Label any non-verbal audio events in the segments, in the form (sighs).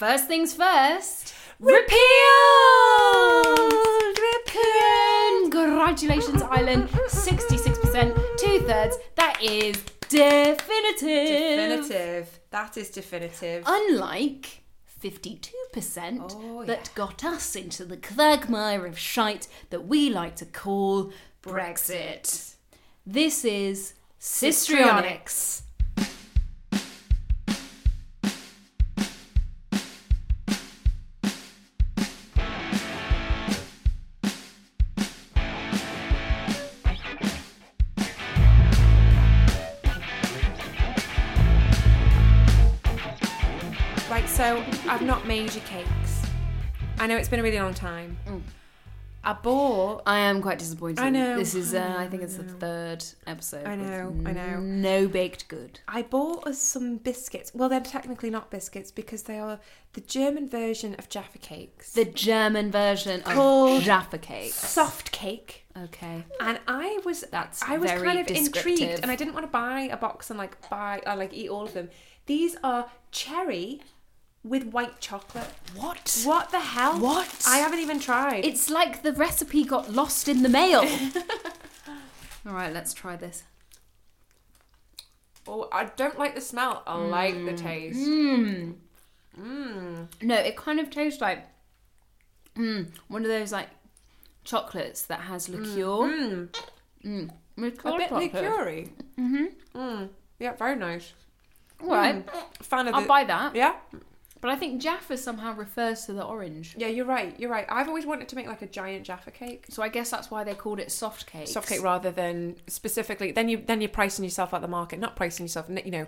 First things first. Repealed! Congratulations, Ireland. 66%, two thirds. That is definitive. Definitive. That is definitive. Unlike 52% Oh, that got us into the quagmire of shite that we like to call Brexit. This is Sistrionics. Right, made your cakes. I know it's been a really long time. I bought. I am quite disappointed. I know. This is, uh, I think it's the third episode. I know, I know. No baked good. I bought us some biscuits. Well, they're technically not biscuits because they are the German version of Jaffa cakes. The German version of Jaffa cakes. soft cake. Okay. And I was That's I was very kind of intrigued, and I didn't want to buy a box and like buy or like eat all of them. These are cherry with white chocolate. What? What the hell? What? I haven't even tried. It's like the recipe got lost in the mail. (laughs) All right, let's try this. oh, I don't like the smell. I like the taste. Mmm. Mmm. No, it kind of tastes like mm, one of those like chocolates that has liqueur. Mmm. Mm. A Liqueur bit chocolate. liqueur Mm-hmm. Mm. Yeah, very nice. All right, Fan of I'll the. buy that. yeah, But I think Jaffa somehow refers to the orange. yeah, you're right. You're right. I've always wanted to make like a giant Jaffa cake. So I guess that's why they called it soft cake. soft cake rather than specifically then you then you're pricing yourself out the market not pricing yourself you know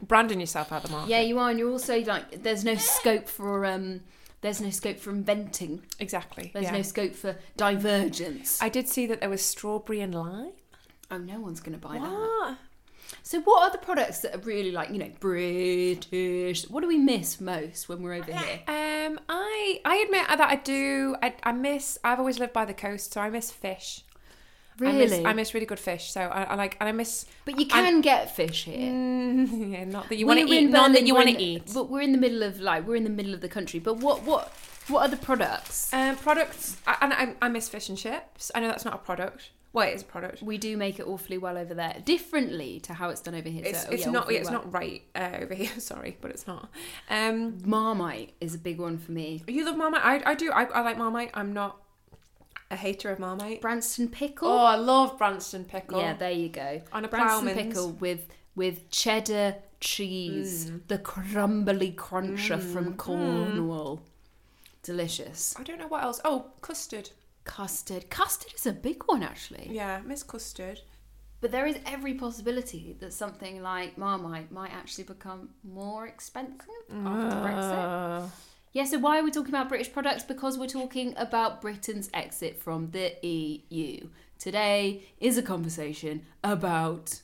branding yourself out the market Yeah, you are, and you're also like, there's no scope for um, there's no scope for inventing. exactly There's yeah. no scope for divergence. i did see that there was strawberry and lime oh, no one's gonna buy that. So, what are the products that are really like, you know, British? What do we miss most when we're over here? um i i admit that i do i, I miss i've always lived by the coast so i miss fish I miss, Really? I miss really good fish so I, I like and i miss but you can get fish here. mm, (laughs) yeah not that you want to eat none that you want to eat But we're in the middle of like we're in the middle of the country. But what what what are the products? um products I- and I, I miss fish and chips i know that's not a product well it is a product We do make it awfully well over there, differently to how it's done over here. it's, so, it's yeah, not awfully it's well. not right uh, over here (laughs) sorry but it's not um Marmite is a big one for me. You love Marmite? I, I do. I, I like Marmite. I'm not a hater of Marmite. Branston pickle. Oh, I love Branston pickle. Yeah, there you go. On a Branston ploughman's. pickle with with cheddar cheese, Mm. the crumbly cruncher from Cornwall. Delicious. I don't know what else. Oh, custard. Custard. Custard is a big one actually. Yeah, miss custard. But there is every possibility that something like Marmite might actually become more expensive after Brexit. Uh, Yeah, so why are we talking about British products? Because we're talking about Britain's exit from the EU. Today is a conversation about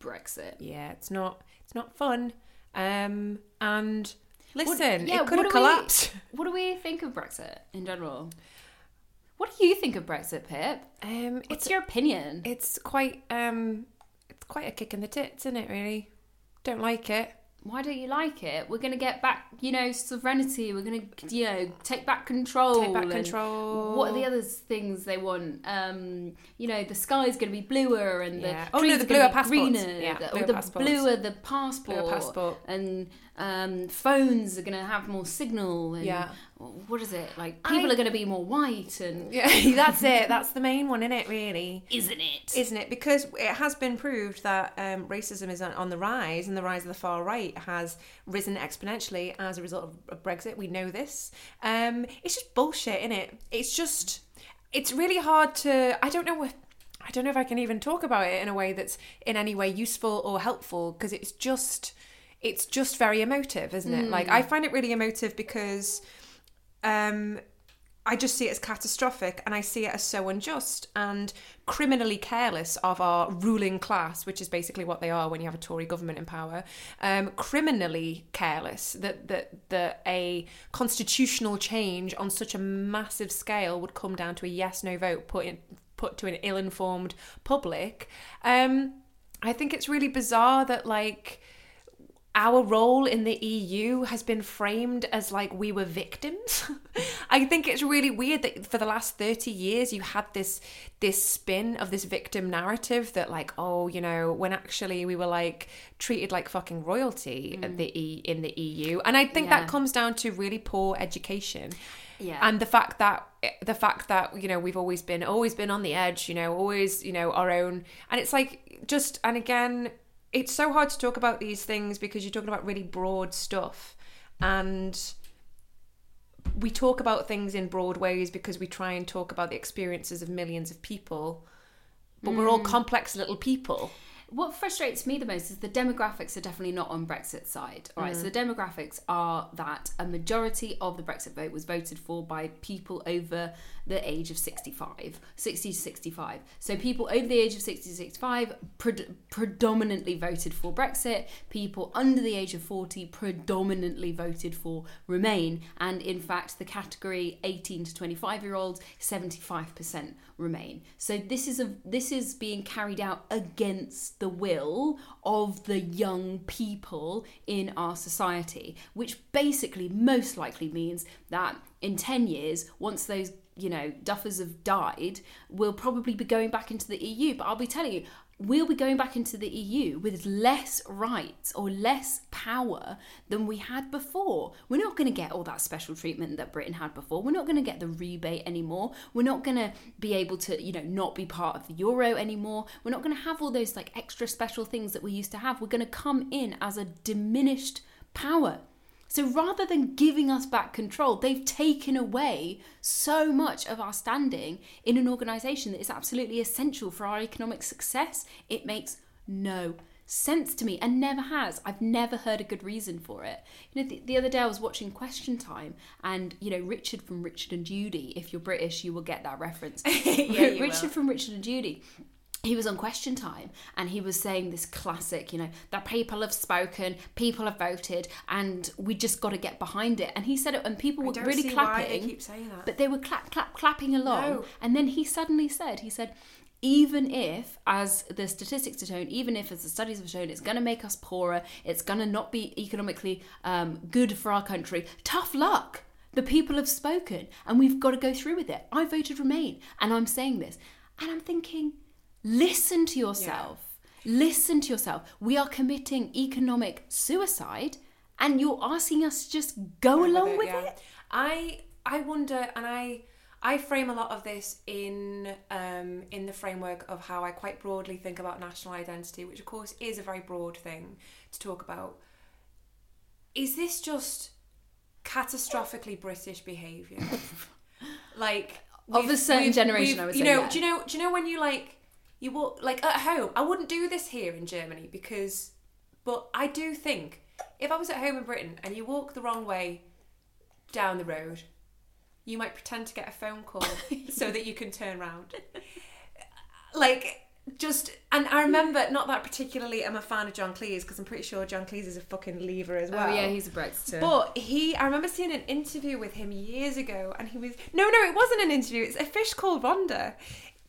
Brexit. yeah, it's not. It's not fun. Um, and What- listen, yeah, it could what have do we- collapsed. (laughs) What do we think of Brexit in general? What do you think of Brexit, Pip? Um, What's it's your opinion? it's quite um, it's quite a kick in the tits, isn't it? Really, don't like it. Why don't you like it? We're going to get back, you know, sovereignty. We're going to, you know, take back control. Take back control. What are the other things they want? Um, you know, the sky's going to be bluer and Yeah. the Oh, no, the bluer passports. greener. Yeah, the, bluer or the passports. bluer the passport. Bluer passport. And um, phones are going to have more signal. And Yeah. What is it? Like, people I- are going to be more white and... (laughs) Yeah, that's it. That's the main one, isn't it? Really. Isn't it? isn't it? Because it has been proved that um, racism is on, on the rise, and the rise of the far right has risen exponentially as a result of, Brexit. We know this. Um, it's just bullshit, isn't it? It's just, it's really hard to. I don't know if. I don't know if I can even talk about it in a way that's in any way useful or helpful because it's just, it's just very emotive, isn't it? Like I find it really emotive because um, I just see it as catastrophic and I see it as so unjust and criminally careless of our ruling class, which is basically what they are when you have a Tory government in power. Um, criminally careless that, that, that a constitutional change on such a massive scale would come down to a yes no vote put, in, put to an ill informed public. Um, I think it's really bizarre that, like, our role in the EU has been framed as like we were victims. (laughs) I think it's really weird that for the last 30 years you had this this spin of this victim narrative that like oh, you know, when actually we were like treated like fucking royalty at mm. the e- in the EU. And I think Yeah. that comes down to really poor education. Yeah. And the fact that the fact that you know we've always been always been on the edge, you know, always, you know, our own and it's like just and again it's so hard to talk about these things because you're talking about really broad stuff. And we talk about things in broad ways because we try and talk about the experiences of millions of people. But we're all mm. complex little people What frustrates me the most is the demographics are definitely not on Brexit's side. All right, Mm. so the demographics are that a majority of the Brexit vote was voted for by people over the age of 65, 60 to 65. So people over the age of 60 to 65 pred- predominantly voted for Brexit. People under the age of 40 predominantly voted for Remain. And in fact, the category 18 to 25 year olds, 75% Remain. So this is a this is being carried out against the will of the young people in our society, which basically most likely means that in 10 years, once those you know duffers have died, we'll probably be going back into the EU. But I'll be telling you, we'll be going back into the EU with less rights or less power than we had before. We're not going to get all that special treatment that Britain had before. We're not going to get the rebate anymore. We're not going to be able to, you know, not be part of the euro anymore. We're not going to have all those like extra special things that we used to have. We're going to come in as a diminished power. So rather than giving us back control, they've taken away so much of our standing in an organisation that is absolutely essential for our economic success. It makes no sense to me and never has. I've never heard a good reason for it. You know, the, the other day I was watching Question Time and, you know, Richard from Richard and Judy, if you're British, you will get that reference. (laughs) Yeah, Richard will. from Richard and Judy he was on question time and he was saying this classic you know the people have spoken people have voted and we just got to get behind it and he said it and people were really clapping they keep saying that. but they were clap clap clapping along No. and then he suddenly said he said even if as the statistics have shown even if as the studies have shown it's going to make us poorer it's going to not be economically um, good for our country tough luck the people have spoken and we've got to go through with it i voted remain and i'm saying this and i'm thinking listen to yourself listen to yourself we are committing economic suicide and you're asking us to just go along with yeah. it I I wonder, and I I frame a lot of this in um, in the framework of how I quite broadly think about national identity, which of course is a very broad thing to talk about. Is this just catastrophically British behaviour? (laughs) like Of a certain generation, I would you know, yeah. do you know? Do you know when you like you walk like at home? I wouldn't do this here in Germany because, but I do think if I was at home in Britain and you walk the wrong way down the road, you might pretend to get a phone call (laughs) so that you can turn around. Like, just, and I remember, not that particularly, I'm a fan of John Cleese because I'm pretty sure John Cleese is a fucking lever as oh, well. oh yeah he's a brexiter But he, I remember seeing an interview with him years ago, and he was no, no, it wasn't an interview. It's a fish called Wanda.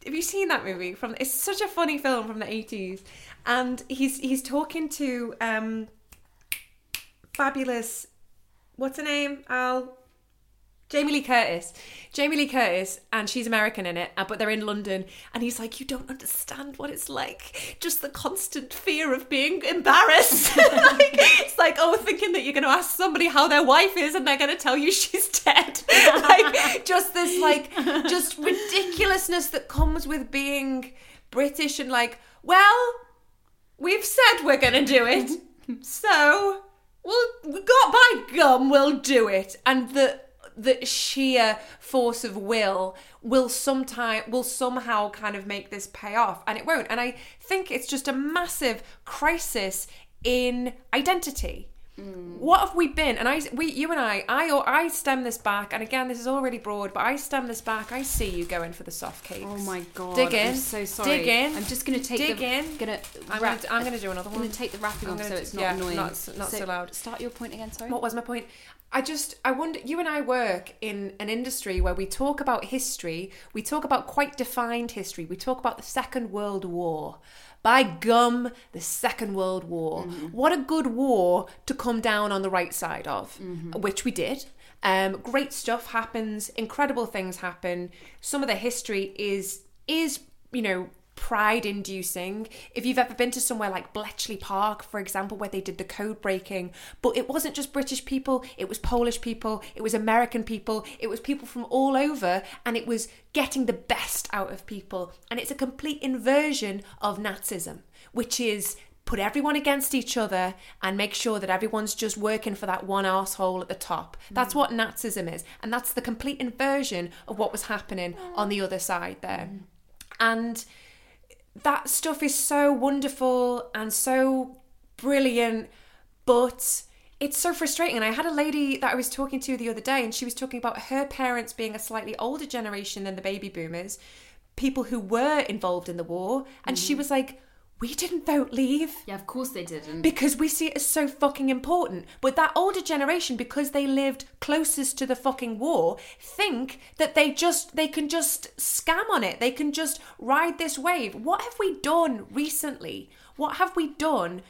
Have you seen that movie? From it's such a funny film from the eighties, and he's he's talking to um, fabulous, what's her name? Al. Jamie Lee Curtis. Jamie Lee Curtis, and she's American in it, uh, but they're in London. And he's like, You don't understand what it's like. Just the constant fear of being embarrassed. (laughs) like, it's like, oh, thinking that you're going to ask somebody how their wife is and they're going to tell you she's dead. (laughs) like, just this, like, just ridiculousness that comes with being British and, like, well, we've said we're going to do it. So, we'll, we got by gum, we'll do it. And the the sheer force of will will sometime will somehow kind of make this pay off and it won't and i think it's just a massive crisis in identity mm. what have we been and i we you and i i i stem this back and again this is all really broad but i stem this back i see you going for the soft cakes Oh my god! dig in I'm so sorry. dig in I'm just gonna take dig the, in. Gonna i'm wrap, gonna, I'm gonna do another I'm one gonna take the wrapping off so it's not yeah, annoying. not not so loud. Start your point again. Sorry. what was my point I just, I wonder, you and I work in an industry where we talk about history, we talk about quite defined history, we talk about the Second World War. By gum, the Second World War. What a good war to come down on the right side of, which we did. Um, great stuff happens, incredible things happen. Some of the history is is you know pride inducing. If you've ever been to somewhere like Bletchley Park, for example, where they did the code breaking, but it wasn't just British people, it was Polish people, it was American people, it was people from all over, and it was getting the best out of people. And it's a complete inversion of Nazism, which is put everyone against each other and make sure that everyone's just working for that one asshole at the top. That's mm. what Nazism is. And that's the complete inversion of what was happening mm. on the other side there. Mm. And that stuff is so wonderful and so brilliant, but it's so frustrating. And I had a lady that I was talking to the other day, and she was talking about her parents being a slightly older generation than the baby boomers, people who were involved in the war. And she mm-hmm. was like, We didn't vote leave Yeah, of course they didn't. because we see it as so fucking important. But that older generation, because they lived closest to the fucking war, think that they just they can just scam on it. They can just ride this wave. What have we done recently? What have we done?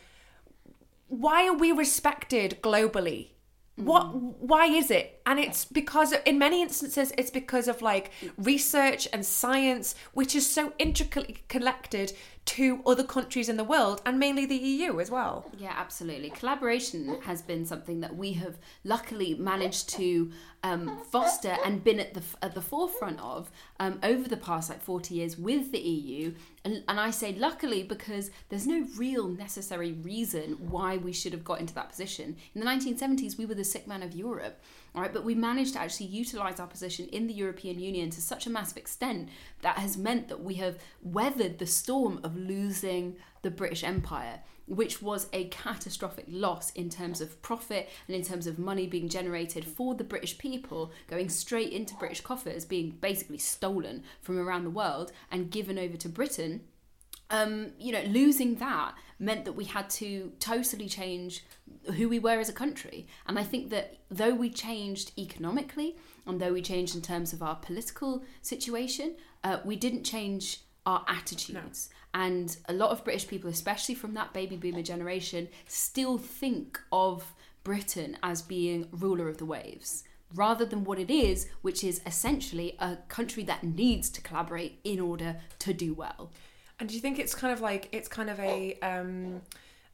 Why are we respected globally? What mm. why is it? And it's because in many instances it's because of like research and science which is so intricately connected to other countries in the world and mainly the EU as well. Yeah, absolutely. Collaboration has been something that we have luckily managed to um, foster and been at the at the forefront of um, over the past like forty years with the EU. And, and I say luckily because there's no real necessary reason why we should have got into that position. In the 1970s, we were the sick man of Europe. Right, but we managed to actually utilize our position in the European Union to such a massive extent that has meant that we have weathered the storm of losing the British Empire, which was a catastrophic loss in terms of profit and in terms of money being generated for the British people, going straight into British coffers, being basically stolen from around the world and given over to Britain. Um, you know, losing that meant that we had to totally change who we were as a country. And I think that though we changed economically and though we changed in terms of our political situation, uh, we didn't change our attitudes. And a lot of British people, especially from that baby boomer generation, still think of Britain as being ruler of the waves. Rather than what it is, which is essentially a country that needs to collaborate in order to do well. And do you think it's kind of like it's kind of a um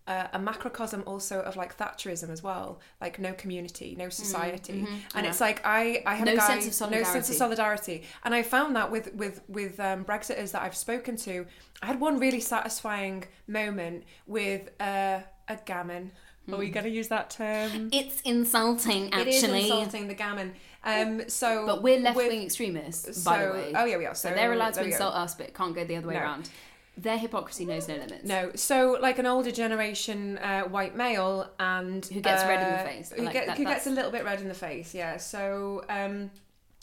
a, a macrocosm also of like Thatcherism as well, like no community, no society, and it's like I I have Mm-hmm. No a guy, sense of solidarity. no sense of solidarity, and I found that with with with um, Brexiters that I've spoken to, I had one really satisfying moment with uh, a gammon. Are we going to use that term? It's insulting, actually. It is insulting the gammon. Um, so, But we're left wing extremists, by the so- way. oh, yeah, we are. So, So they're allowed to we go. insult us, but can't go the other way No. around. Their hypocrisy knows no limits. No, so like an older generation uh, white male and Who gets red in the uh, face. who, Like, get- that- who gets a little bit red in the face, yeah. So, um,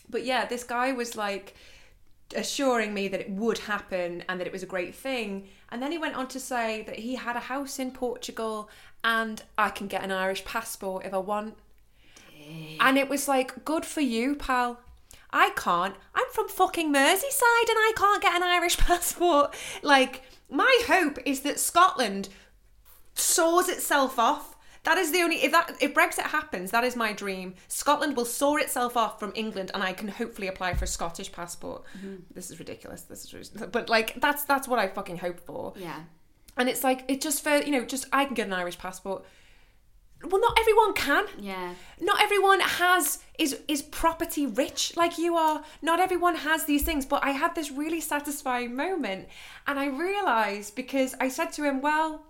but yeah, this guy was like assuring me that it would happen and that it was a great thing, and then he went on to say that he had a house in Portugal and I can get an Irish passport if I want. And it was like, good for you, pal. I can't. I'm from fucking Merseyside and I can't get an Irish (laughs) passport. Like, my hope is that Scotland saws itself off. That is the only if that if Brexit happens, that is my dream. Scotland will saw itself off from England, and I can hopefully apply for a Scottish passport. Mm-hmm. This is ridiculous. This is, but like that's that's what I fucking hope for. Yeah. And it's like it just for you know just I can get an Irish passport. Well, not everyone can. Yeah. not everyone has is is property rich like you are. Not everyone has these things. But i had this really satisfying moment and i realized because i said to him well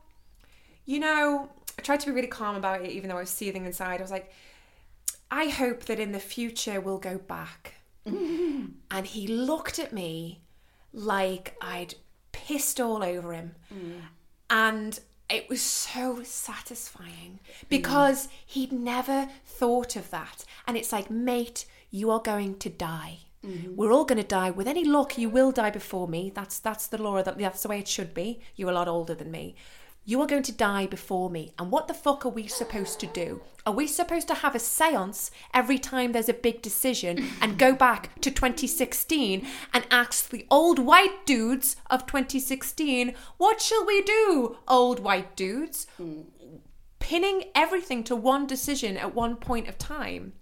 you know i tried to be really calm about it even though i was seething inside. I was like i hope that in the future we'll go back. (laughs) And he looked at me like i'd pissed all over him. Mm. And it was so satisfying because he'd never thought of that. And it's like, mate, you are going to die. Mm-hmm. We're all going to die. With any luck, you will die before me. That's that's the law. That that's the way it should be. You're a lot older than me, You are going to die before me. And what the fuck are we supposed to do? Are we supposed to have a seance every time there's a big decision (laughs) and go back to 2016 and ask the old white dudes of 2016, what shall we do, old white dudes? Mm. Pinning everything to one decision at one point of time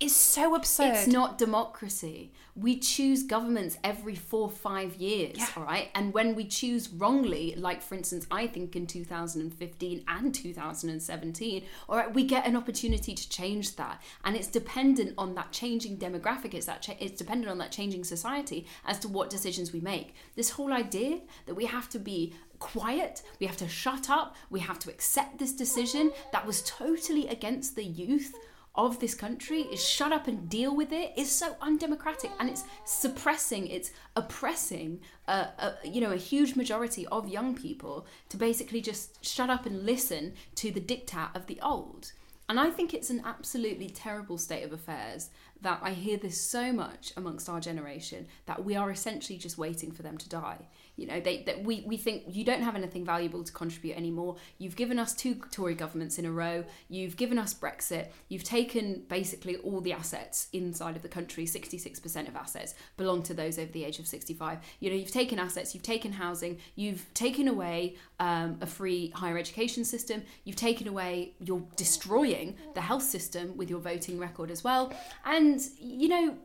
is so absurd. It's not democracy. We choose governments every four, five years, Yeah. all right? And when we choose wrongly, like for instance, I think in 2015 and 2017, all right, we get an opportunity to change that. And it's dependent on that changing demographic, it's, that cha- it's dependent on that changing society as to what decisions we make. This whole idea that we have to be quiet, we have to shut up, we have to accept this decision that was totally against the youth of this country is shut up and deal with it is so undemocratic and it's suppressing it's oppressing a, a you know a huge majority of young people to basically just shut up and listen to the diktat of the old. And i think it's an absolutely terrible state of affairs that i hear this so much amongst our generation that we are essentially just waiting for them to die you know they that we, we think you don't have anything valuable to contribute anymore. You've given us two tory governments in a row. You've given us brexit. You've taken basically all the assets inside of the country. 66% of assets belong to those over the age of 65 you know you've taken assets. You've taken housing. You've taken away um, a free higher education system. You've taken away you're destroying the health system with your voting record as well. And you know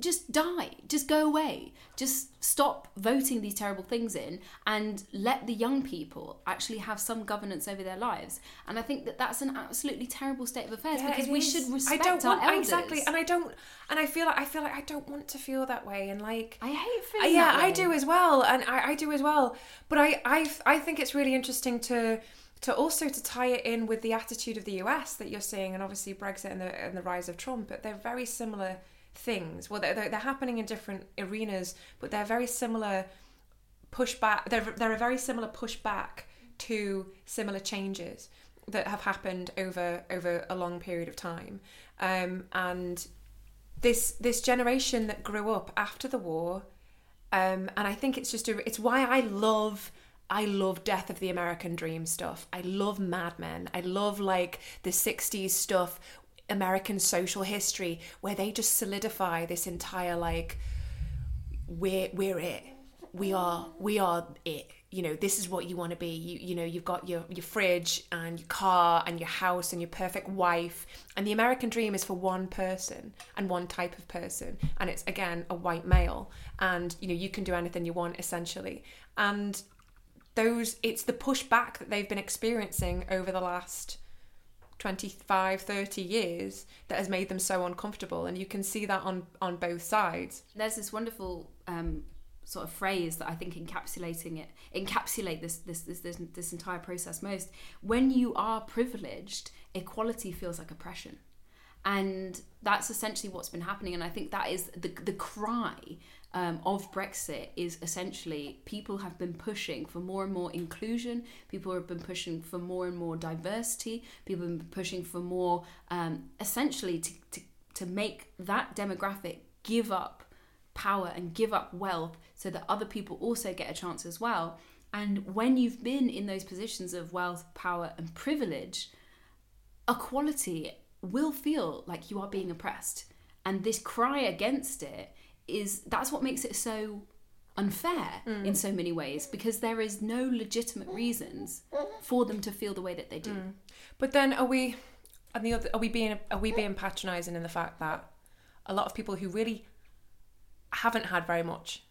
just die just go away just stop voting these terrible things in and let the young people actually have some governance over their lives and i think that that's an absolutely terrible state of affairs Yeah, because we is. should respect I don't our want, elders exactly, and I don't, and I feel like I feel like I don't want to feel that way, and like i hate feeling yeah, that I do as well, and I, I do as well. But I, I, I think it's really interesting to to also to tie it in with the attitude of the US that you're seeing, and obviously Brexit and the and the rise of Trump. But they're very similar things. Well, they're they're, they're happening in different arenas, but they're very similar pushback. They're they're a very similar pushback to similar changes that have happened over over a long period of time, um, and this this generation that grew up after the war um, and I think it's just a, it's why I love I love Death of the American Dream stuff. I love Mad Men. I love like the 60s stuff, American social history where they just solidify this entire like we're we're it. We are we are it. You know, this is what you want to be. You you know, you've got your your fridge and your car and your house and your perfect wife. And the American dream is for one person and one type of person. And it's again a white male. And you know, you can do anything you want essentially. And those it's the pushback that they've been experiencing over the last 25 30 years that has made them so uncomfortable and you can see that on on both sides there's this wonderful um, sort of phrase that I think encapsulating it encapsulate this this, this this this entire process most. When you are privileged, equality feels like oppression, and that's essentially what's been happening. And I think that is the the cry. Um, of Brexit is essentially people have been pushing for more and more inclusion. People have been pushing for more and more diversity. People have been pushing for more, um, essentially, to, to to make that demographic give up power and give up wealth so that other people also get a chance as well. And when you've been in those positions of wealth, power, and privilege, equality will feel like you are being oppressed. And this cry against it is that's what makes it so unfair mm. in so many ways because there is no legitimate reasons for them to feel the way that they do. Mm. But then are we and the other are we being are we being patronizing in the fact that a lot of people who really haven't had very much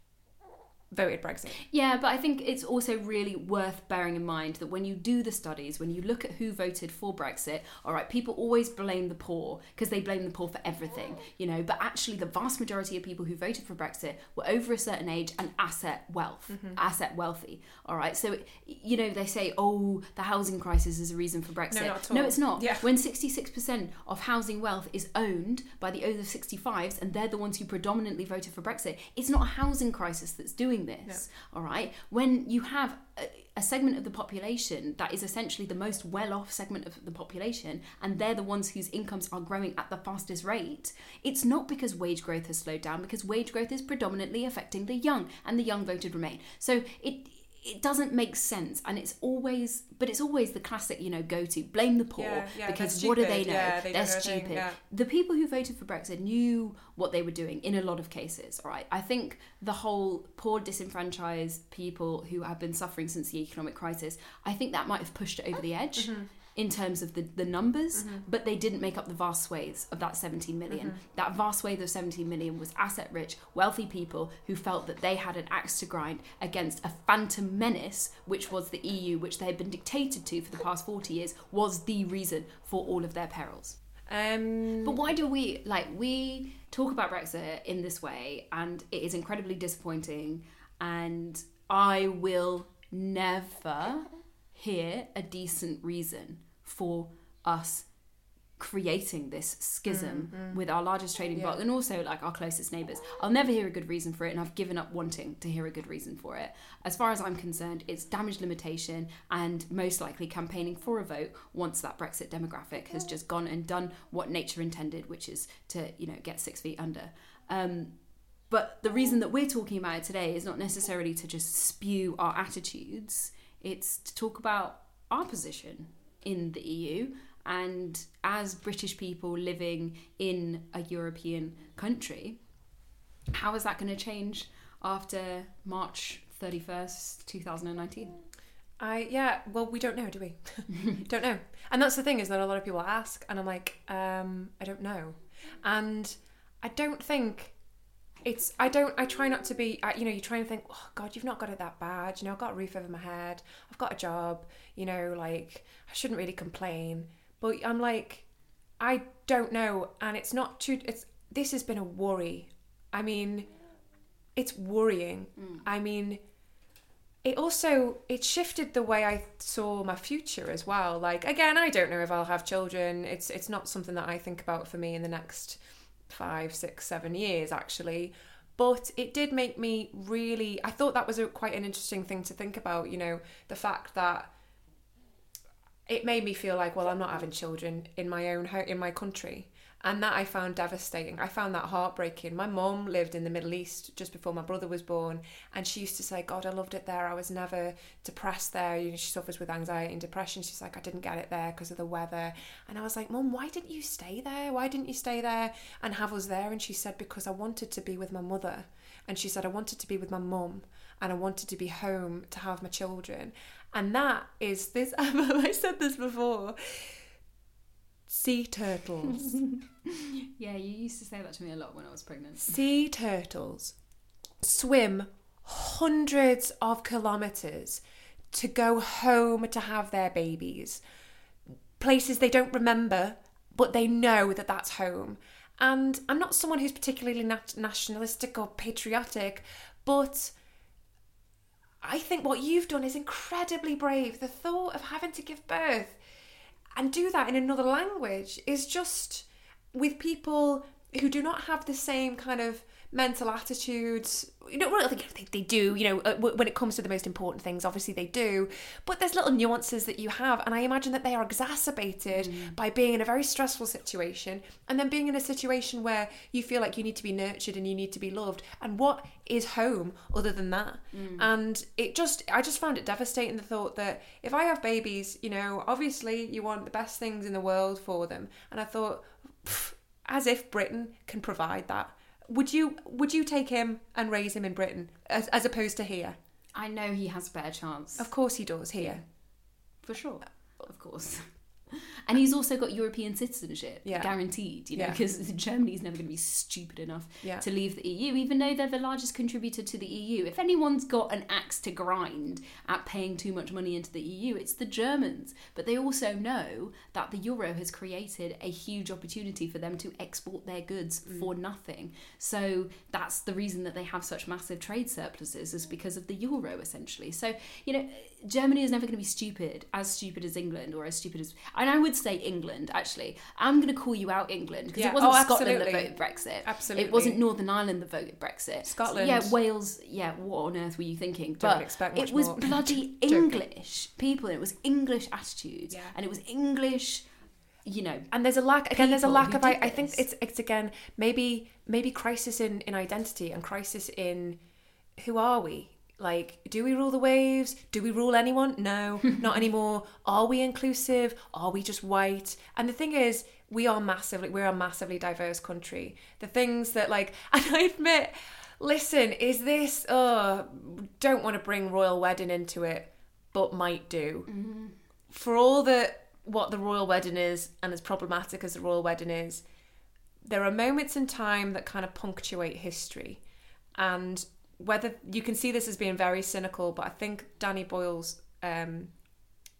voted Brexit. Yeah, but I think it's also really worth bearing in mind that when you do the studies, when you look at who voted for Brexit, all right, people always blame the poor because they blame the poor for everything, you know, but actually the vast majority of people who voted for Brexit were over a certain age and asset wealth, mm-hmm. asset wealthy, all right? So, you know, they say, oh, the housing crisis is a reason for Brexit. at no it's not. Yeah. When 66% of housing wealth is owned by the over 65s and they're the ones who predominantly voted for Brexit, it's not a housing crisis that's doing this. All right. When you have a, a segment of the population that is essentially the most well off segment of the population and they're the ones whose incomes are growing at the fastest rate, it's not because wage growth has slowed down, because wage growth is predominantly affecting the young and the young voted Remain. So it it doesn't make sense and it's always but it's always the classic you know go to blame the poor Yeah, yeah, because what do they know? Yeah, they they're know a thing, stupid. the people who voted for brexit knew what they were doing in a lot of cases all right? I think the whole poor disenfranchised people who have been suffering since the economic crisis i think that might have pushed it over the edge. Mm-hmm. In terms of the, the numbers, but they didn't make up the vast swathes of that 17 million. Mm-hmm. That vast swathe of 17 million was asset rich, wealthy people who felt that they had an axe to grind against a phantom menace, which was the EU, which they had been dictated to for the past 40 years, was the reason for all of their perils. Um, But why do we like we talk about Brexit in this way and it is incredibly disappointing and I will never hear a decent reason for us creating this schism mm, mm. with our largest trading bloc and also like our closest neighbours. I'll never hear a good reason for it and I've given up wanting to hear a good reason for it. As far as I'm concerned, it's damage limitation and most likely campaigning for a vote once that Brexit demographic has mm. just gone and done what nature intended, which is to, you know, get six feet under. Um, but the reason that we're talking about it today is not necessarily to just spew our attitudes, it's to talk about our position in the EU and as British people living in a European country, how is that going to change after March 31st, 2019? I yeah, well we don't know, do we? (laughs) don't know. And that's the thing is that a lot of people ask and I'm like, um, I don't know. And I don't think it's I don't I try not to be you know you try and think oh god you've not got it that bad. You know I've got a roof over my head. I've got a job. You know like I shouldn't really complain. But I'm like I don't know. And it's not too it's this has been a worry. I mean it's worrying. Mm. I mean it also it shifted the way I saw my future as well. Like again, I don't know if I'll have children. It's it's not something that I think about for me in the next five, six, seven years actually. But it did make me really. I thought that was a, quite an interesting thing to think about. You know, the fact that it made me feel like, well, I'm not having children in my own ho- in my country, and that I found devastating. I found that heartbreaking. My mum lived in the Middle East just before my brother was born, and she used to say, "God, I loved it there. I was never depressed there." You know, she suffers with anxiety and depression. She's like, "I didn't get it there because of the weather," and I was like, "Mum, why didn't you stay there? Why didn't you stay there and have us there?" And she said, "Because I wanted to be with my mother," and she said, "I wanted to be with my mum." And I wanted to be home to have my children. And that is this. (laughs) I said this before. Sea turtles. (laughs) Yeah, you used to say that to me a lot when I was pregnant. sea turtles swim hundreds of kilometers to go home to have their babies. Places they don't remember, but they know that that's home. And I'm not someone who's particularly nat- nationalistic or patriotic, but I think what you've done is incredibly brave. The thought of having to give birth and do that in another language is just with people who do not have the same kind of mental attitudes. You know, well, I think they, do. You know, uh, when it comes to the most important things, obviously they do. But there's little nuances that you have, and I imagine that they are exacerbated by being in a very stressful situation, and then being in a situation where you feel like you need to be nurtured and you need to be loved. And what is home other than that? And it just, I just found it devastating. The thought that if I have babies, you know, obviously you want the best things in the world for them, and I thought, as if Britain can provide that. Would you would you take him and raise him in Britain as, as opposed to here? I know he has a better chance. Of course he does here. For sure. Of course. (laughs) And he's also got European citizenship, Yeah. guaranteed, you know, Yeah. because (laughs) Germany's never going to be stupid enough Yeah. to leave the EU, even though they're the largest contributor to the EU. If anyone's got an axe to grind at paying too much money into the EU, it's the Germans. But they also know that the euro has created a huge opportunity for them to export their goods mm. for nothing. So that's the reason that they have such massive trade surpluses, is because of the euro, essentially. So, you know, Germany is never going to be stupid, as stupid as England or as stupid as. And I would say England, actually. I'm going to call you out, England, because Yeah. it wasn't Oh, Scotland that voted Brexit. Absolutely. It wasn't Northern Ireland that voted Brexit. Scotland. Yeah, Wales. Yeah, what on earth were you thinking? Don't but expect much it was more. (laughs) bloody English people, and it was English attitudes, Yeah. and it was English, you know. And there's a lack again. There's a lack of. I, I think it's it's again maybe maybe crisis in in identity and crisis in who are we. Like, do we rule the waves? Do we rule anyone? No, (laughs) not anymore. Are we inclusive? Are we just white? And the thing is, we are massively, we're a massively diverse country. The things that, like, (laughs) and I admit, listen, is this, oh, don't want to bring royal wedding into it, but might do. Mm-hmm. For all that, what the royal wedding is, and as problematic as the royal wedding is, there are moments in time that kind of punctuate history. And whether you can see this as being very cynical, but I think Danny Boyle's um,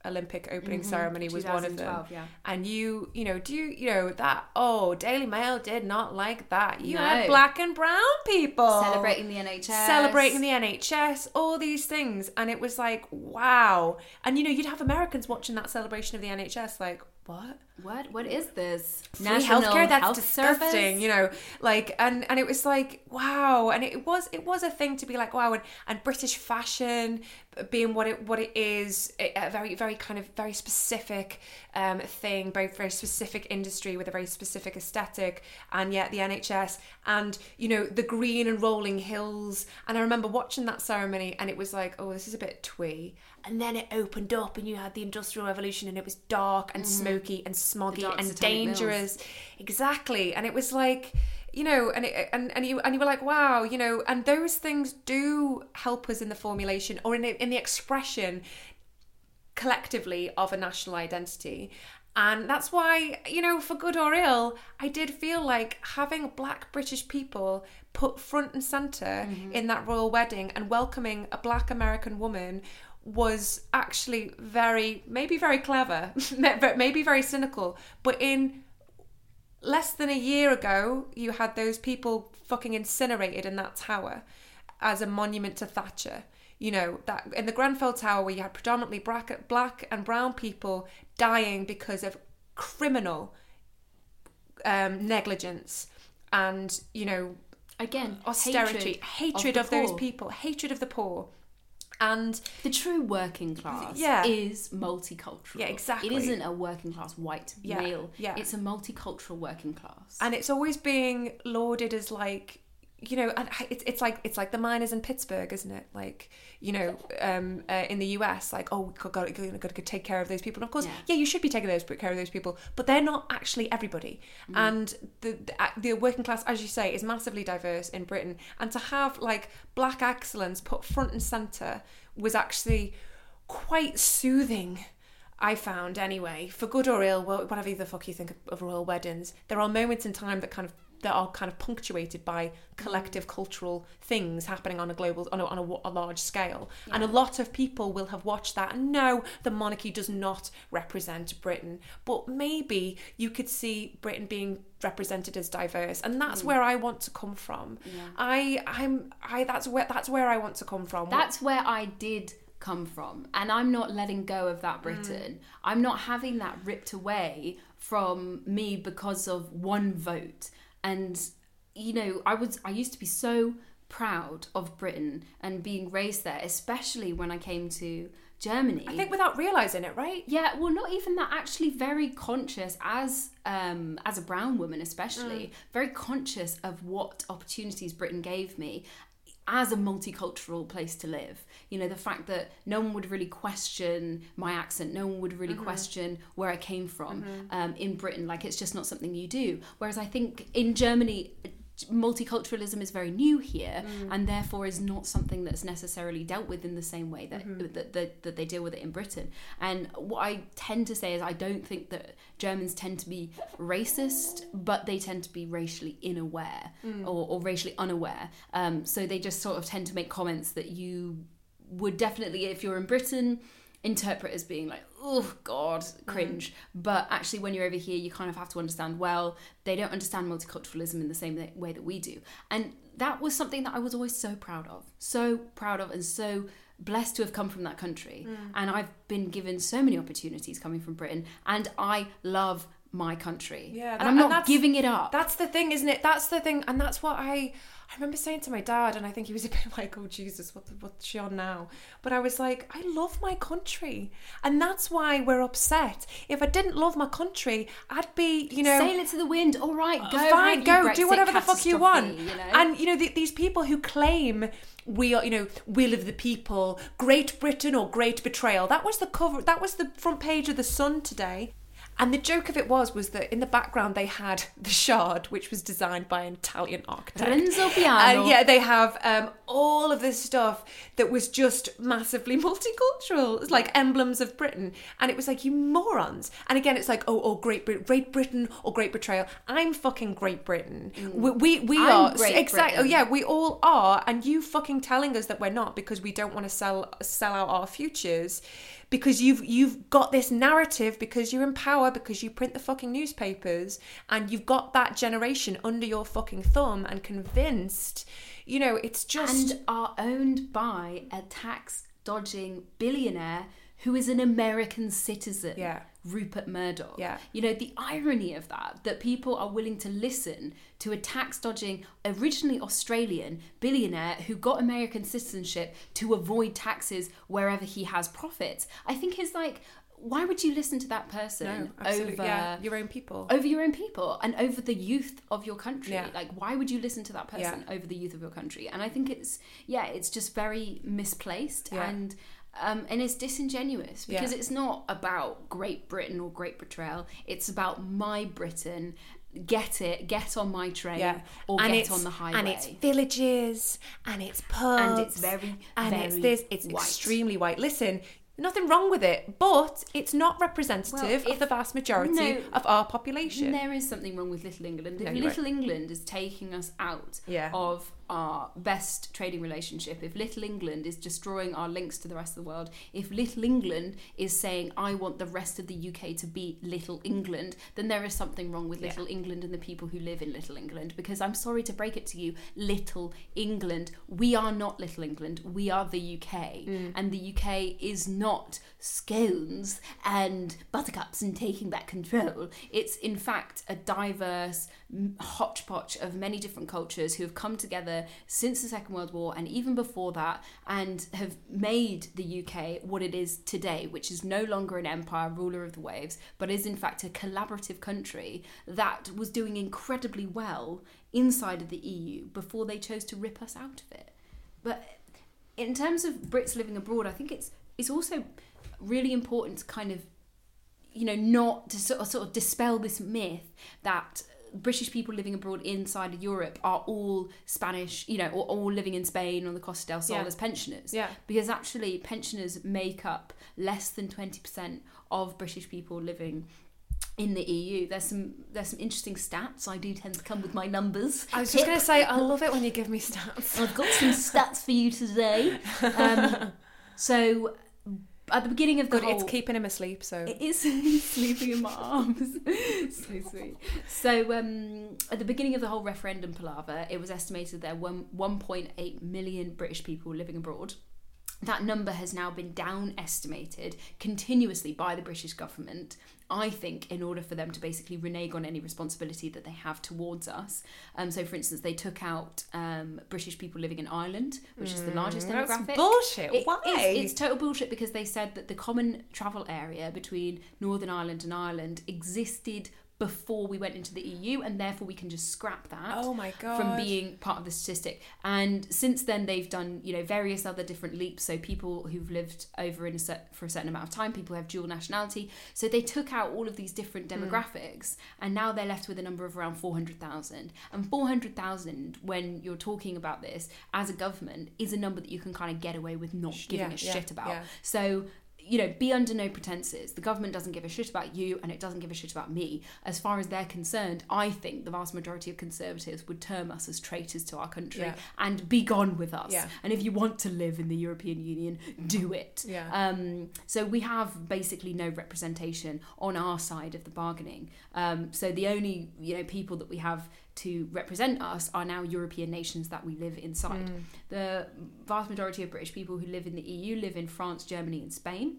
Olympic opening ceremony was one of them. yeah. And you, you know, do you, you know, that, oh, Daily Mail did not like that. You No. had black and brown people Celebrating the NHS. celebrating the NHS, all these things. And it was like, wow. And, you know, you'd have Americans watching that celebration of the NHS, like, what? What? What is this? free healthcare? That's disgusting you know like and and it was like wow. And it was it was a thing to be like wow and, and british fashion being what it what it is a very very kind of very specific um thing very very specific industry with a very specific aesthetic and yet the nhs and you know the green and rolling hills. And i remember watching that ceremony and it was like oh this is a bit twee. And then it opened up and you had the industrial revolution and it was dark and smoky and smoggy and satanic mills. dangerous. Exactly. And it was like you know and it, and and you and you were like wow you know and those things do help us in the formulation or in the, in the expression collectively of a national identity. And that's why you know for good or ill i did feel like having black british people put front and center mm-hmm. in that royal wedding and welcoming a black american woman was actually very maybe very clever (laughs) maybe very cynical but in less than a year ago, you had those people fucking incinerated in that tower as a monument to Thatcher. You know, that in the Grenfell Tower where you had predominantly black, black and brown people dying because of criminal um, negligence and, you know, Again, austerity, hatred, the of, those people, hatred of the poor. And The true working class Yeah. is multicultural. Yeah, exactly. It isn't a working class white Yeah, male. yeah. It's a multicultural working class. and it's always being lauded as like you know and it's, it's like it's like the miners in pittsburgh isn't it? Like you know um uh, in the us like oh we've got, got, got, got take care of those people. And of course Yeah. yeah. you should be taking those care of those people but they're not actually everybody. And the, the uh, the working class as you say is massively diverse in britain. And to have like black excellence put front and center was actually quite soothing I found anyway, for good or ill, wha- whatever the fuck you think of royal weddings, there are moments in time that kind of that are kind of punctuated by collective cultural things happening on a global on a, on a, a large scale. And a lot of people will have watched that and no the monarchy does not represent britain. But maybe you could see britain being represented as diverse and that's hmm. where i want to come from. I i'm i that's where that's where i want to come from. That's where I did come from. And I'm not letting go of that hmm. Britain. I'm not having that ripped away from me because of one vote. And, you know, I was I used to be so proud of Britain and being raised there, especially when I came to Germany. i think without realizing it right Yeah, well, not even that. Actually, very conscious as um, as a brown woman, especially very conscious of what opportunities Britain gave me as a multicultural place to live. You know, the fact that no one would really question my accent, no one would really question where I came from um, in Britain. Like it's just not something you do. Whereas I think in Germany. Multiculturalism is very new here, mm. and therefore is not something that's necessarily dealt with in the same way that, mm-hmm. that, that that they deal with it in Britain. And what I tend to say is, I don't think that Germans tend to be racist, but they tend to be racially unaware mm. or, or racially unaware. Um, so they just sort of tend to make comments that you would definitely, if you're in Britain, interpret as being like, oh God, mm-hmm. cringe. But actually, when you're over here, you kind of have to understand, well, they don't understand multiculturalism in the same way that we do. And that was something that I was always so proud of, so proud of, and so blessed to have come from that country. Mm. And I've been given so many opportunities coming from Britain, and I love my country. Yeah, and I'm not that's- giving it up. That's the thing, isn't it? That's the thing, and that's what I I remember saying to my dad, and I think he was a (laughs) bit like, "Oh Jesus, what what's she on now?" But I was like, "I love my country, and that's why we're upset. If I didn't love my country, I'd be, you know." Sail it to the wind. All right, go. Fine, go do whatever the fuck you want. You know? And you know the, these people who claim we are, you know, will of the people, Great Britain or Great Betrayal. That was the cover. That was the front page of the Sun today. And the joke of it was was that in the background they had (laughs) the Shard, which was designed by an Italian architect. Renzo Piano. And yeah, they have um, all of this stuff that was just massively (laughs) multicultural. It's like emblems of Britain, and it was like you morons. And again, it's like oh, oh, Great Britain, Great Britain or Great Betrayal. I'm fucking Great Britain. We we, we Mm. I'm are exactly. Oh yeah, we all are, and you fucking telling us that we're not because we don't want to sell sell out our futures. Because you've you've got this narrative because you're in power because you print the fucking newspapers and you've got that generation under your fucking thumb and convinced, you know, it's just and are owned by a tax dodging billionaire who is an American citizen. Yeah. Rupert Murdoch. Yeah. You know, the irony of that, that people are willing to listen to a tax dodging, originally Australian billionaire who got American citizenship to avoid taxes wherever he has profits, I think is like, why would you listen to that person no, over yeah, your own people. over your own people and over the youth of your country. Yeah. Like, why would you listen to that person over the youth of your country? And I think it's yeah, it's just very misplaced Yeah. and. Um, and it's disingenuous because Yeah. it's not about Great Britain or Great Betrayal. It's about my Britain. Get it, get on my train, yeah, or and get it's, on the highway. and it's villages, and it's pubs, And it's very, and very it's this, it's white. extremely white. Listen, nothing wrong with it, but it's not representative Well, of the vast majority no, of our population. There is something wrong with Little England. No, Little England is taking us out Yeah. of our best trading relationship, if Little England is destroying our links to the rest of the world, if Little England is saying, I want the rest of the UK to be Little England, then there is something wrong with Little England and the people who live in Little England. Because I'm sorry to break it to you, Little England, we are not Little England, we are the UK. Mm. And the UK is not scones and buttercups and taking back control. It's in fact a diverse hodgepodge of many different cultures who have come together since the Second World War and even before that and have made the UK what it is today, which is no longer an empire, ruler of the waves, but is in fact a collaborative country that was doing incredibly well inside of the EU before they chose to rip us out of it. But in terms of Brits living abroad, I think it's it's also really important to kind of you know not to sort of, sort of dispel this myth that British people living abroad inside of Europe are all Spanish, you know, or all living in Spain on the Costa del Sol Yeah. as pensioners. Yeah. Because actually, pensioners make up less than 20% of British people living in the EU. There's some there's some interesting stats. I do tend to come with my numbers. I was just going to say, I love it when you give me (laughs) stats. I've got some stats for you today. (laughs) Um, so at the beginning of the Good, whole, it's keeping him asleep, so. it is (laughs) sleeping in my arms. (laughs) so sweet. So um, at the beginning of the whole referendum palaver, it was estimated there were 1.8 million British people living abroad. That number has now been down estimated continuously by the British government. I think in order for them to basically renege on any responsibility that they have towards us. Um, so, for instance, they took out um, British people living in Ireland, which is the largest Mm, that's demographic. bullshit. It- Why? It's, it's total bullshit because they said that the common travel area between Northern Ireland and Ireland existed before we went into the EU, and therefore we can just scrap that Oh my god. from being part of the statistic. And since then, they've done you know various other different leaps. So people who've lived over in a set for a certain amount of time, people who have dual nationality. So they took out all of these different Hmm. demographics, and now they're left with a number of around four hundred thousand. And four hundred thousand, when you're talking about this as a government, is a number that you can kind of get away with not giving yeah, a yeah, shit about. yeah. So you know, be under no pretenses. The government doesn't give a shit about you and it doesn't give a shit about me. As far as they're concerned, I think the vast majority of Conservatives would term us as traitors to our country Yeah. and be gone with us. Yeah. And if you want to live in the European Union, do it. Yeah. Um, so we have basically no representation on our side of the bargaining. Um, so the only you know people that we have to represent us are now European nations that we live inside. Hmm. The vast majority of British people who live in the EU live in France, Germany, and Spain.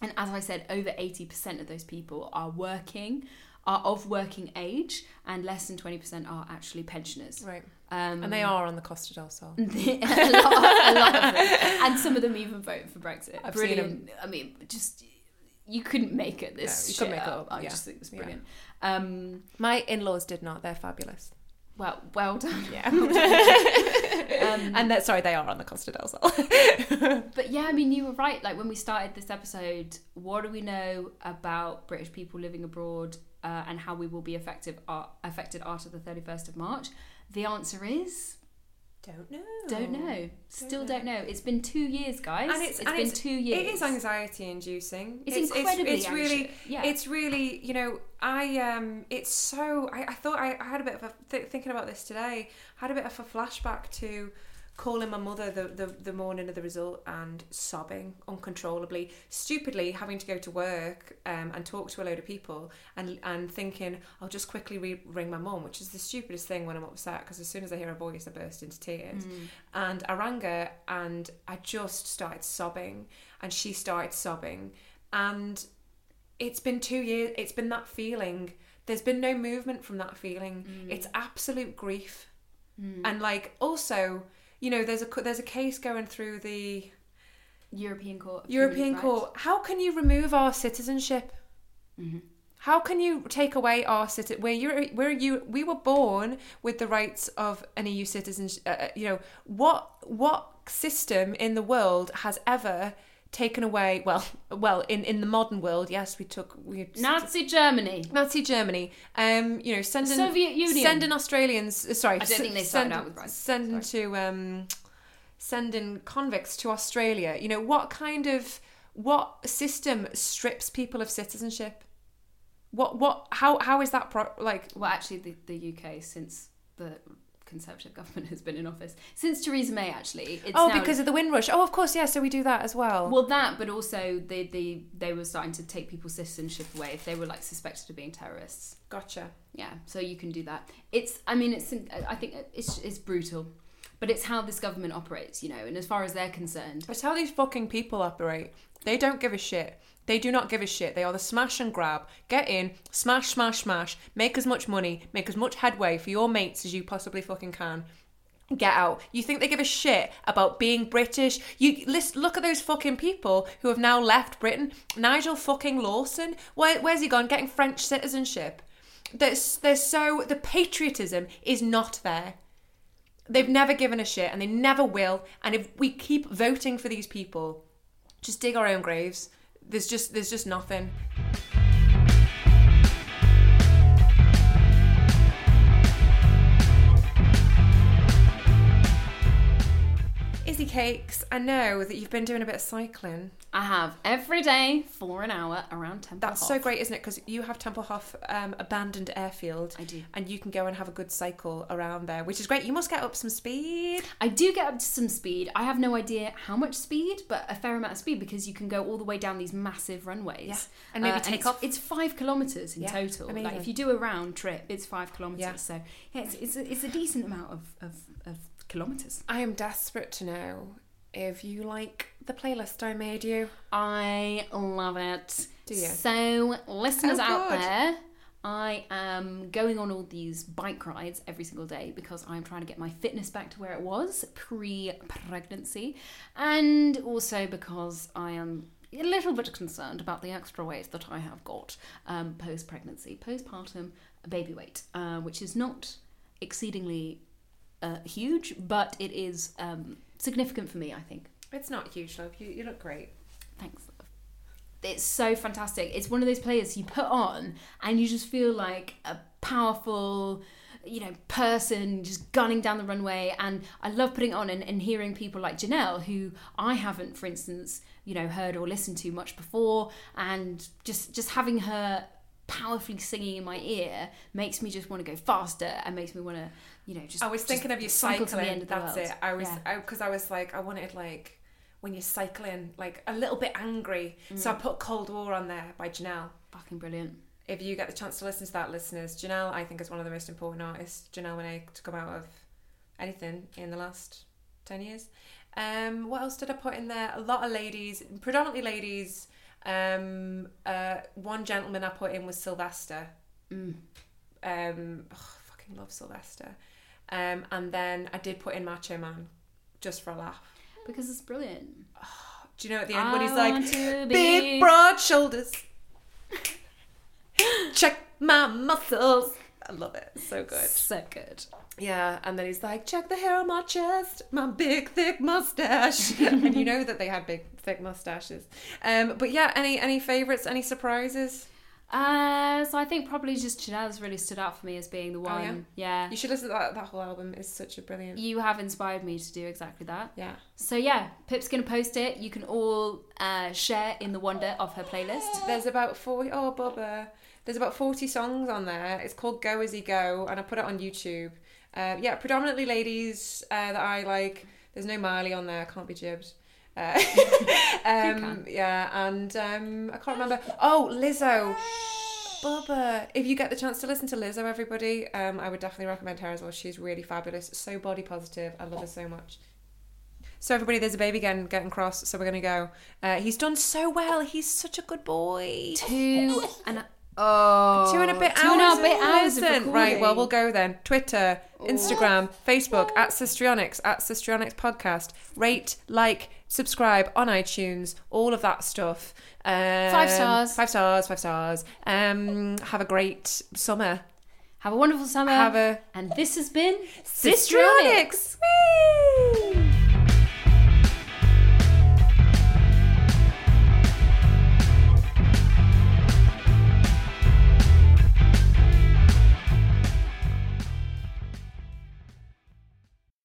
And as I said, over 80% of those people are working, are of working age, and less than 20% are actually pensioners. Right. Um, And they are on the Costa del Sol. a, lot of, a lot of them. And some of them even vote for Brexit. I've brilliant. I mean, just you couldn't make it this No, you shit make it up. up, I yeah. just think it's Yeah. brilliant. Um, My in-laws did not. They're fabulous. well, well done. Yeah. (laughs) Um, and that sorry, they are on the Costa del Sol. (laughs) But yeah, I mean, you were right. Like when we started this episode, what do we know about British people living abroad uh, and how we will be affected uh, affected after the thirty first of March? The answer is don't know. don't know. Still don't know. It's been two years, guys. And it's- it's and been it's- two years. It is anxiety inducing. It's, incredibly it's, really anxious. yeah. it's really you know i um it's so i, I thought I, I had a bit of a th- thinking about this today I had a bit of a flashback to calling my mother the, the the morning of the result and sobbing uncontrollably stupidly having to go to work um, and talk to a load of people and and thinking i'll just quickly re- ring my mum which is the stupidest thing when i'm upset because as soon as i hear her voice i burst into tears. Mm. and I rang her and I just started sobbing and she started sobbing. And it's been two years it's been that feeling there's been no movement from that feeling. It's absolute grief. Mm. and like also you know there's a there's a case going through the European Court. European Court how can you remove our citizenship. Mhm. how can you take away our citi- where you where you we were born with the rights of an EU citizen? Uh, you know what what system in the world has ever taken away? Well, well, in, in the modern world, yes, we took we Nazi Germany. Nazi Germany. Um, you know, sending Soviet Union. sending Australians. uh, Sorry, I don't think they started out with rights. Sending to um, sending convicts to Australia. You know what kind of what system strips people of citizenship? What what how how is that pro- like? Well, actually, the, the UK since the Conservative (laughs) government has been in office since Theresa May. Actually, it's oh, now- because of the Windrush. Oh, of course, yeah. So we do that as well. well that, but also they they they were starting to take people's citizenship away if they were like suspected of being terrorists. gotcha. Yeah, so you can do that. It's I mean it's I think it's it's brutal, but it's how this government operates, you know. And as far as they're concerned, It's how these fucking people operate. They don't give a shit. They do not give a shit. They are the smash and grab. Get in, smash, smash, smash. Make as much money, make as much headway for your mates as you possibly fucking can. Get out. You think they give a shit about being British? You list, look at those fucking people who have now left Britain. Nigel fucking Lawson. Where, where's he gone? Getting French citizenship. There's, there's so the patriotism is not there. They've never given a shit and they never will. And if we keep voting for these people, just dig our own graves. There's just there's just nothing. Cakes, I know that you've been doing a bit of cycling. I have every day for an hour around Temple That's so great, isn't it? Because you have Tempelhof um, abandoned airfield, I do. and you can go and have a good cycle around there, which is great. You must get up some speed. I do get up to some speed. I have no idea how much speed, but a fair amount of speed because you can go all the way down these massive runways. Yeah. And maybe Uh, take it's, off. It's five kilometers in Yeah, total. Like if you do a round trip, it's five kilometers. Yeah. So yeah, it's it's a, it's a decent amount of of, of kilometers. I am desperate to know if you like the playlist I made you. I love it. Do you? So listeners Oh, out there. I am going on all these bike rides every single day because I'm trying to get my fitness back to where it was pre pregnancy, and also because I am a little bit concerned about the extra weight that I have got um, post pregnancy, postpartum baby weight, uh, which is not exceedingly uh, huge, but it is um, significant for me, I think. It's not huge, love. You, you look great. Thanks. love. It's so fantastic. It's one of those players you put on and you just feel like a powerful, you know, person just gunning down the runway. And I love putting on and, and hearing people like Janelle, who I haven't, for instance, you know, heard or listened to much before, and just just having her powerfully singing in my ear makes me just want to go faster and makes me want to, you know, just. I was thinking of you cycling. to the end of the That's world. it. I was Yeah. because I, was like I wanted like when you're cycling like a little bit angry. So Mm. I put Cold War on there by Janelle. fucking brilliant. If you get the chance to listen to that, listeners, Janelle I think is one of the most important artists. Janelle Monae to come out of anything in the last ten years. Um, what else did I put in there? A lot of ladies, predominantly ladies. Um, uh, one gentleman I put in was Sylvester. Mm. Um, oh, fucking love Sylvester. Um, and then I did put in Macho Man just for a laugh. Because it's brilliant. (sighs) Do you know at the end when he's like, be- big broad shoulders, (laughs) check my muscles. I love it. So good. So good. Yeah, and then he's like, check the hair on my chest, my big thick mustache, (laughs) (laughs) and you know that they had big thick mustaches. Um, but yeah, any any favorites, any surprises? Uh, so I think probably just Janelle's really stood out for me as being the Oh, yeah? one. yeah. You should listen to that. That whole album is such a brilliant. You have inspired me to do exactly that. Yeah. So yeah, Pip's gonna post it. You can all uh, share in the wonder of her playlist. (gasps) There's about forty. Oh, Bubba. There's about forty songs on there. It's called Go As You Go, and I put it on YouTube. Uh, yeah, predominantly ladies uh, that I like. There's no Miley on there. Can't be jibbed. Uh, (laughs) um, yeah, and um, I can't remember. Oh, Lizzo. Bubba. If you get the chance to listen to Lizzo, everybody, um, I would definitely recommend her as well. She's really fabulous. So body positive. I love her so much. So everybody, there's a baby again getting cross. So we're gonna go. Uh, he's done so well. He's such a good boy. Two (laughs) and oh, Two and a bit two hours. and a bit hours of. Right, well, we'll go then. Twitter, Instagram, Facebook, at Sistrionics, at Sistrionics Podcast. Rate, like, subscribe on iTunes, all of that stuff. Um, Five stars. Five stars, five stars. Um, have a great summer. Have a wonderful summer. Have a and this has been Sistrionics. Whee!